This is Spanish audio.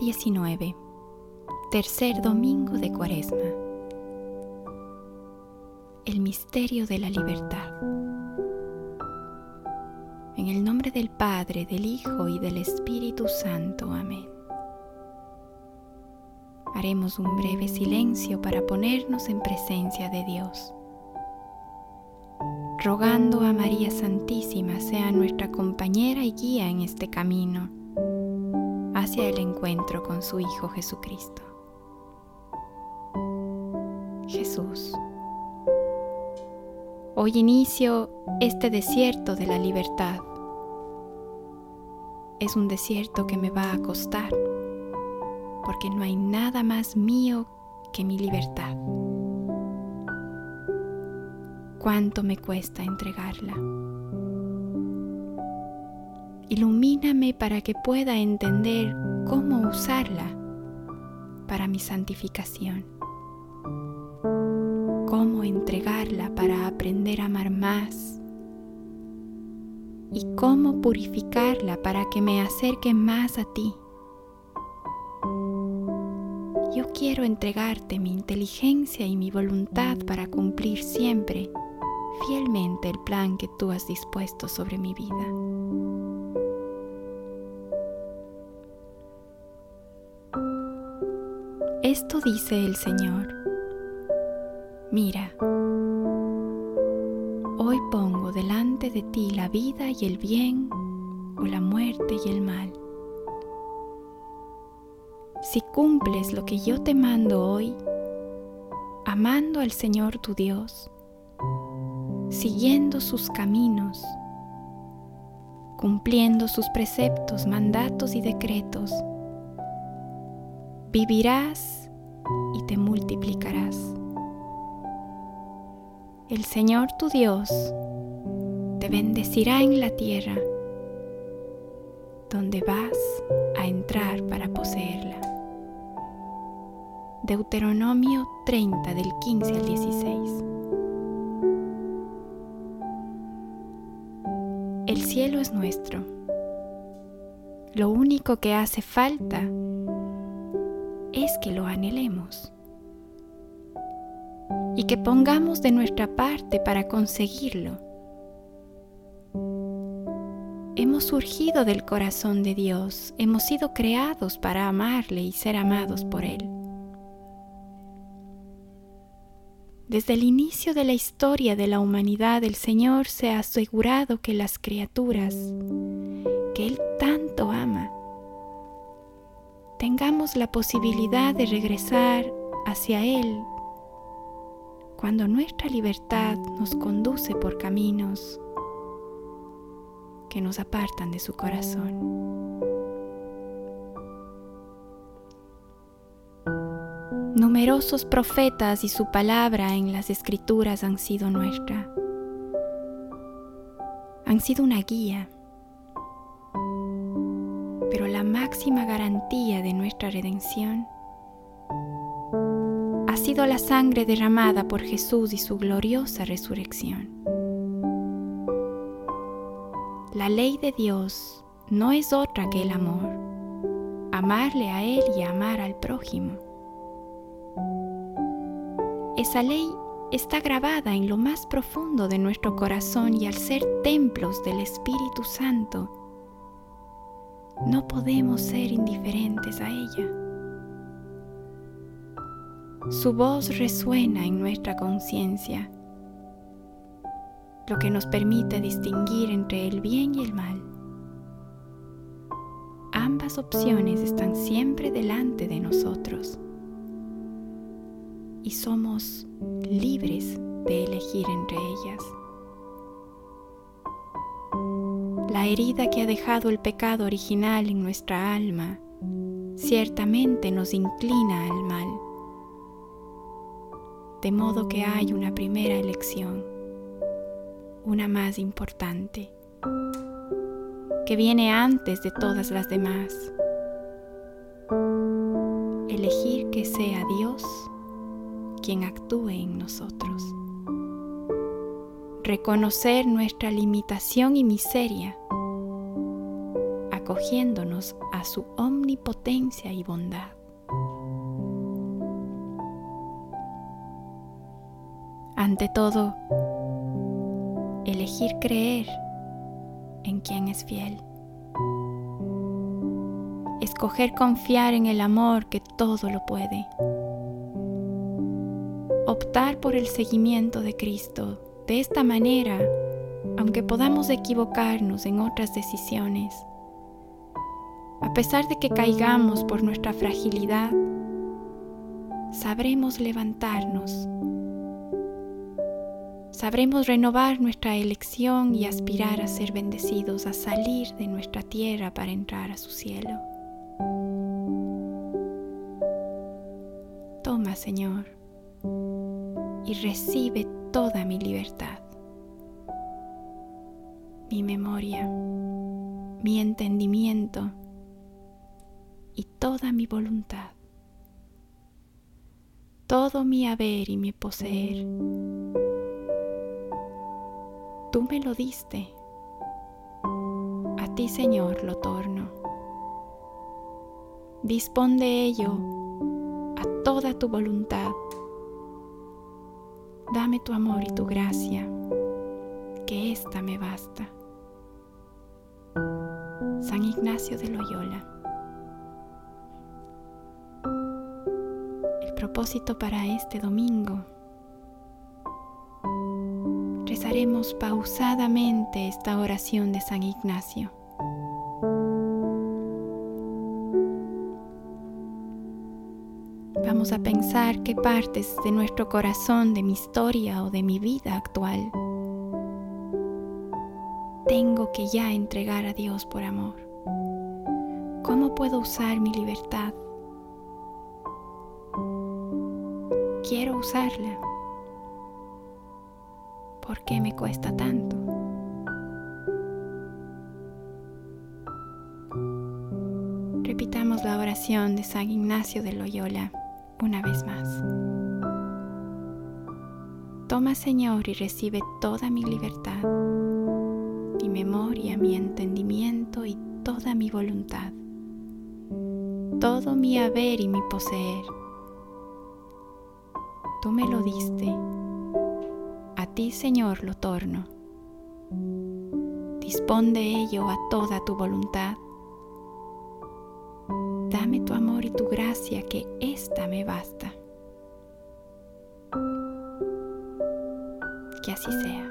19, tercer domingo de Cuaresma. El misterio de la libertad. En el nombre del Padre, del Hijo y del Espíritu Santo. Amén. Haremos un breve silencio para ponernos en presencia de Dios, rogando a María Santísima sea nuestra compañera y guía en este camino el encuentro con su Hijo Jesucristo. Jesús. Hoy inicio este desierto de la libertad. Es un desierto que me va a costar, porque no hay nada más mío que mi libertad. ¿Cuánto me cuesta entregarla? Ilumíname para que pueda entender cómo usarla para mi santificación. Cómo entregarla para aprender a amar más. Y cómo purificarla para que me acerque más a ti. Yo quiero entregarte mi inteligencia y mi voluntad para cumplir siempre fielmente el plan que tú has dispuesto sobre mi vida. Esto dice el Señor. Mira, hoy pongo delante de ti la vida y el bien o la muerte y el mal. Si cumples lo que yo te mando hoy, amando al Señor tu Dios, siguiendo sus caminos, cumpliendo sus preceptos, mandatos y decretos, vivirás y te multiplicarás. El Señor tu Dios te bendecirá en la tierra donde vas a entrar para poseerla. Deuteronomio 30 del 15 al 16. El cielo es nuestro. Lo único que hace falta es que lo anhelemos y que pongamos de nuestra parte para conseguirlo. Hemos surgido del corazón de Dios, hemos sido creados para amarle y ser amados por Él. Desde el inicio de la historia de la humanidad, el Señor se ha asegurado que las criaturas que Él tanto tengamos la posibilidad de regresar hacia Él cuando nuestra libertad nos conduce por caminos que nos apartan de su corazón. Numerosos profetas y su palabra en las escrituras han sido nuestra. Han sido una guía la máxima garantía de nuestra redención ha sido la sangre derramada por Jesús y su gloriosa resurrección. La ley de Dios no es otra que el amor, amarle a Él y amar al prójimo. Esa ley está grabada en lo más profundo de nuestro corazón y al ser templos del Espíritu Santo, no podemos ser indiferentes a ella. Su voz resuena en nuestra conciencia, lo que nos permite distinguir entre el bien y el mal. Ambas opciones están siempre delante de nosotros y somos libres de elegir entre ellas. La herida que ha dejado el pecado original en nuestra alma ciertamente nos inclina al mal. De modo que hay una primera elección, una más importante, que viene antes de todas las demás. Elegir que sea Dios quien actúe en nosotros reconocer nuestra limitación y miseria, acogiéndonos a su omnipotencia y bondad. Ante todo, elegir creer en quien es fiel. Escoger confiar en el amor que todo lo puede. Optar por el seguimiento de Cristo. De esta manera, aunque podamos equivocarnos en otras decisiones, a pesar de que caigamos por nuestra fragilidad, sabremos levantarnos sabremos renovar nuestra elección y aspirar a ser bendecidos, a salir de nuestra tierra para entrar a su cielo. Toma, Señor, y recibe toda mi libertad, mi memoria, mi entendimiento toda mi voluntad, todo mi haber y mi poseer Tú me lo diste. A ti, Señor, lo torno. Dispón de ello a toda tu voluntad. Dame tu amor y tu gracia, que ésta me basta. San Ignacio de Loyola. Propósito para este domingo rezaremos pausadamente esta oración de San Ignacio. Vamos a pensar qué partes de nuestro corazón, de mi historia o de mi vida actual tengo que ya entregar a Dios por amor. ¿Cómo puedo usar mi libertad? Quiero usarla. ¿Por qué me cuesta tanto? Repitamos la oración de San Ignacio de Loyola una vez más. Toma Señor y recibe toda mi libertad, mi memoria, mi entendimiento y toda mi voluntad, todo mi haber y mi poseer. Tú me lo diste a ti, Señor, lo torno. Dispón de ello a toda tu voluntad. Dame tu amor y tu gracia, que ésta me basta. Que así sea.